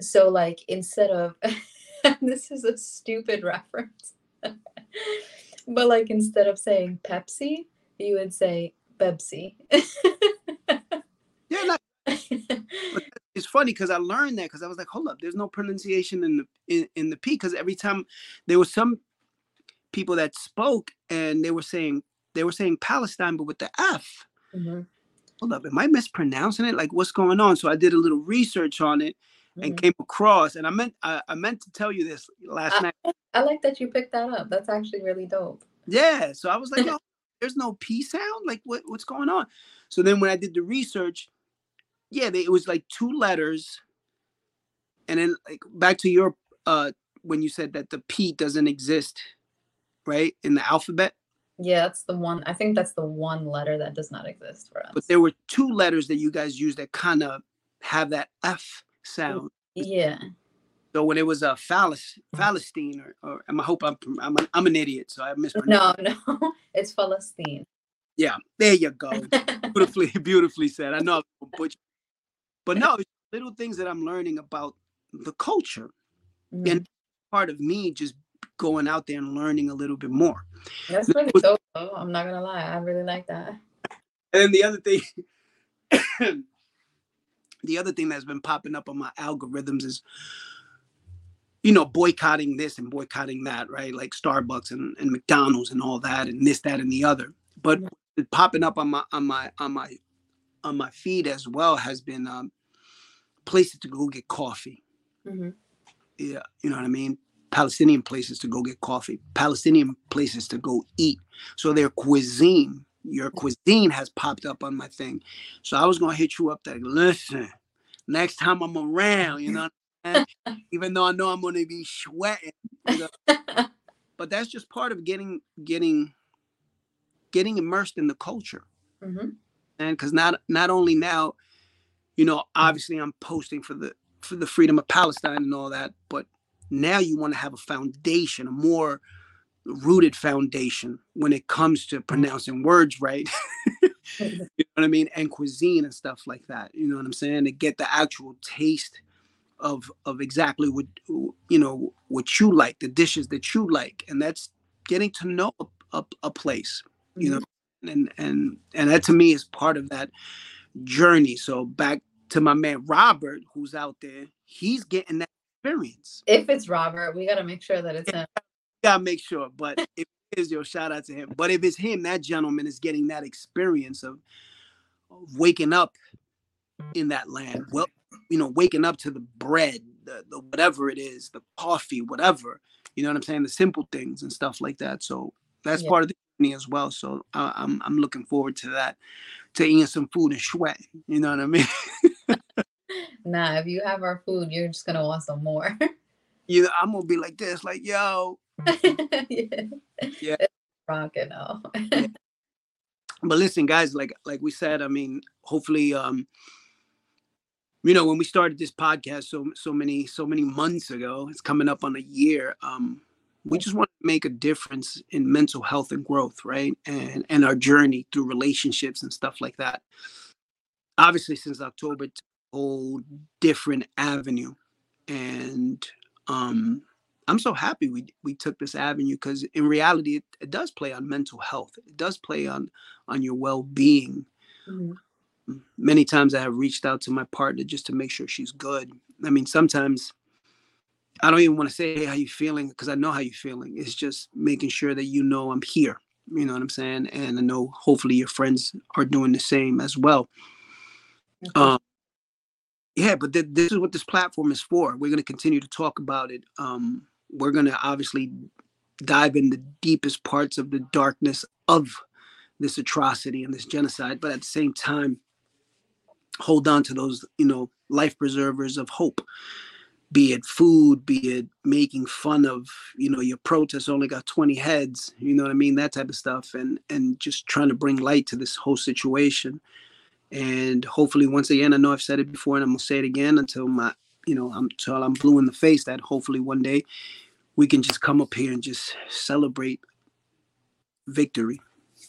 So like instead of this is a stupid reference. but like instead of saying Pepsi, you would say Pepsi. yeah, it's funny because I learned that because I was like, hold up, there's no pronunciation in the in, in the P because every time there was some people that spoke and they were saying they were saying Palestine but with the F. Mm-hmm. Hold up, am I mispronouncing it? Like, what's going on? So I did a little research on it and mm-hmm. came across, and I meant I, I, meant to tell you this last I, night. I like that you picked that up. That's actually really dope. Yeah, so I was like, oh, there's no P sound. Like what what's going on? So then when I did the research, yeah, they, it was like two letters, and then like back to your uh when you said that the P doesn't exist, right in the alphabet. Yeah, that's the one. I think that's the one letter that does not exist for us. But there were two letters that you guys used that kind of have that F sound. Yeah. So when it was a Phallus, Palestine, or, or I hope I'm, I'm, an, I'm an idiot, so I mispronounced. No, no, it's Palestine. Yeah, there you go. beautifully, beautifully said. I know, but but no, little things that I'm learning about the culture, mm-hmm. and part of me just going out there and learning a little bit more. That's pretty. Though. I'm not gonna lie, I really like that. And then the other thing, the other thing that's been popping up on my algorithms is you know, boycotting this and boycotting that, right? Like Starbucks and, and McDonald's and all that and this, that, and the other. But Yeah. popping up on my on my on my on my feed as well has been um places to go get coffee. Mhm. Yeah, you know what I mean? Palestinian places to go get coffee, Palestinian places to go eat. So their cuisine, your cuisine has popped up on my thing. So I was gonna hit you up that listen, next time I'm around, you know, what I'm saying? even though I know I'm gonna be sweating, you know, but that's just part of getting getting getting immersed in the culture Mhm. and because not not only now you know obviously i'm posting for the for the freedom of palestine and all that but now you want to have a foundation a more rooted foundation when it comes to pronouncing words right. You know what i mean? And cuisine and stuff like that you know what i'm saying? To get the actual taste of of exactly what you know what you like the dishes that you like and that's getting to know a, a, a place you know? Mm-hmm. And and and that to me is part of that journey. So back to my man robert who's out there he's getting that experience. If it's Robert, we gotta make sure that it's him. gotta make sure but if it is your shout out to him. But if it's him that gentleman is getting that experience of, of waking up in that land. Well you know waking up to the bread the, the whatever it is the coffee whatever you know what i'm saying? The simple things and stuff like that. So that's Yeah. part of the journey as well. So I, i'm i'm looking forward to that to eating some food and sweating you know what i mean Nah, if you have our food, you're just gonna want some more. you know i'm gonna be like this like yo yeah. Yeah. Rocking out. but listen guys like like we said i mean hopefully um you know when we started this podcast so so many so many months ago it's coming up on a year um we just want to make a difference in mental health and growth right and and our journey through relationships and stuff like that obviously since october whole different avenue and um i'm so happy we we took this avenue because in reality it, it does play on mental health. It does play on on your well-being. Mhm. many times i have reached out to my partner just to make sure she's good. I mean sometimes i don't even want to say hey how you feeling? because i know how you're feeling. It's just making sure that you know i'm here you know what i'm saying? And i know hopefully your friends are doing the same as well. Okay. um yeah but th- this is what this platform is for. We're going to continue to talk about it um we're going to obviously dive in the deepest parts of the darkness of this atrocity and this genocide but at the same time hold on to those you know life preservers of hope. Be it food be it making fun of you know your protest only got 20 heads you know what i mean that type of stuff and and just trying to bring light to this whole situation and hopefully once again i know i've said it before and i'm gonna say it again until my you know i'm until i'm blue in the face that hopefully one day we can just come up here and just celebrate victory.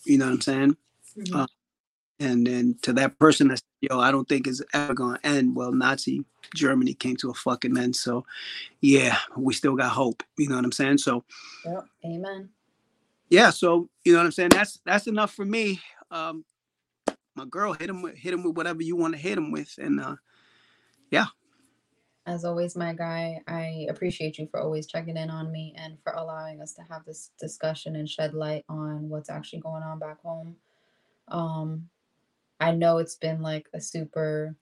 You know what i'm saying? Mhm. uh, and then to that person that's yo i don't think it's ever gonna end. Well nazi germany came to a fucking end. So yeah we still got hope. You know what i'm saying? So. Amen. yeah so you know what i'm saying? That's that's enough for me. Um my girl hit him with hit him with whatever you want to hit him with and uh yeah. As always, my guy, I appreciate you for always checking in on me and for allowing us to have this discussion and shed light on what's actually going on back home. Um, I know it's been like a super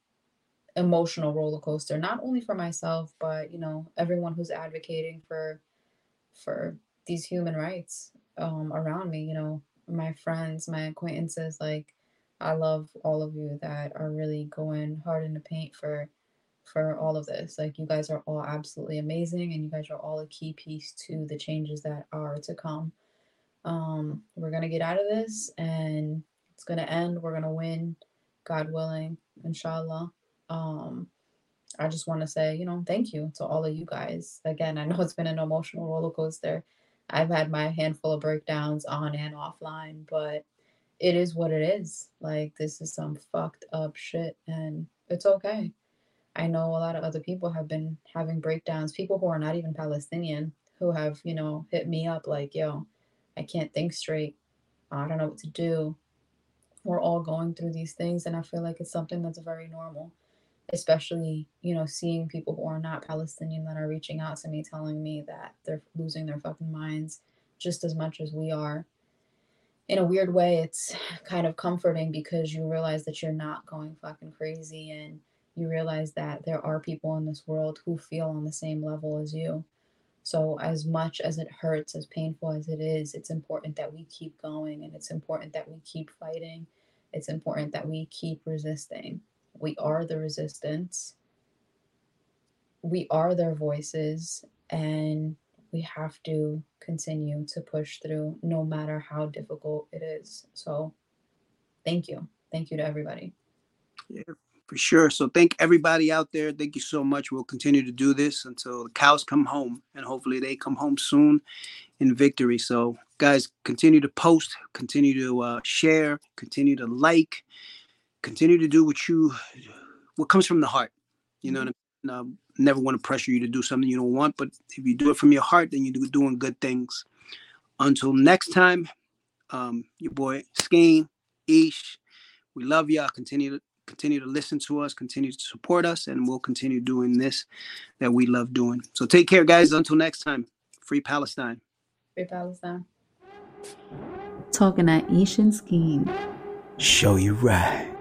emotional roller coaster, not only for myself, but you know, everyone who's advocating for for these human rights um around me, you know, my friends, my acquaintances, like I love all of you that are really going hard in the paint for for all of this. Like you guys are all absolutely amazing and you guys are all a key piece to the changes that are to come. Um we're going to get out of this and it's going to end. We're going to win, God willing, inshallah. Um I just want to say, you know, thank you to all of you guys. Again, I know it's been an emotional roller coaster. I've had my handful of breakdowns on and offline, but it is what it is. Like this is some fucked up shit and it's okay. I know a lot of other people have been having breakdowns, people who are not even Palestinian who have, you know, hit me up like, yo, I can't think straight. I don't know what to do. We're all going through these things and I feel like it's something that's very normal. especially you know seeing people who are not palestinian that are reaching out to me telling me that they're losing their fucking minds just as much as we are in a weird way it's kind of comforting because you realize that you're not going fucking crazy and you realize that there are people in this world who feel on the same level as you. So as much as it hurts as painful as it is it's important that we keep going and it's important that we keep fighting. It's important that we keep resisting. We are the resistance. We are their voices, and we have to continue to push through no matter how difficult it is. So, thank you. Thank you to everybody. Yeah, for sure. So, thank everybody out there. Thank you so much. We'll continue to do this until the cows come home, and hopefully, they come home soon in victory. So, guys, continue to post, continue to uh, share, continue to like continue to do what you what comes from the heart. You know, mm-hmm. I, mean? Never want to pressure you to do something you don't want, but if you do it from your heart, then you're doing good things. Until next time, um, your boy Skane, Ish, we love y'all. Continue to continue to listen to us, continue to support us, and we'll continue doing this that we love doing. So take care, guys. Until next time, free Palestine. Free Palestine. Talking at Ish and Skeen. Show you right.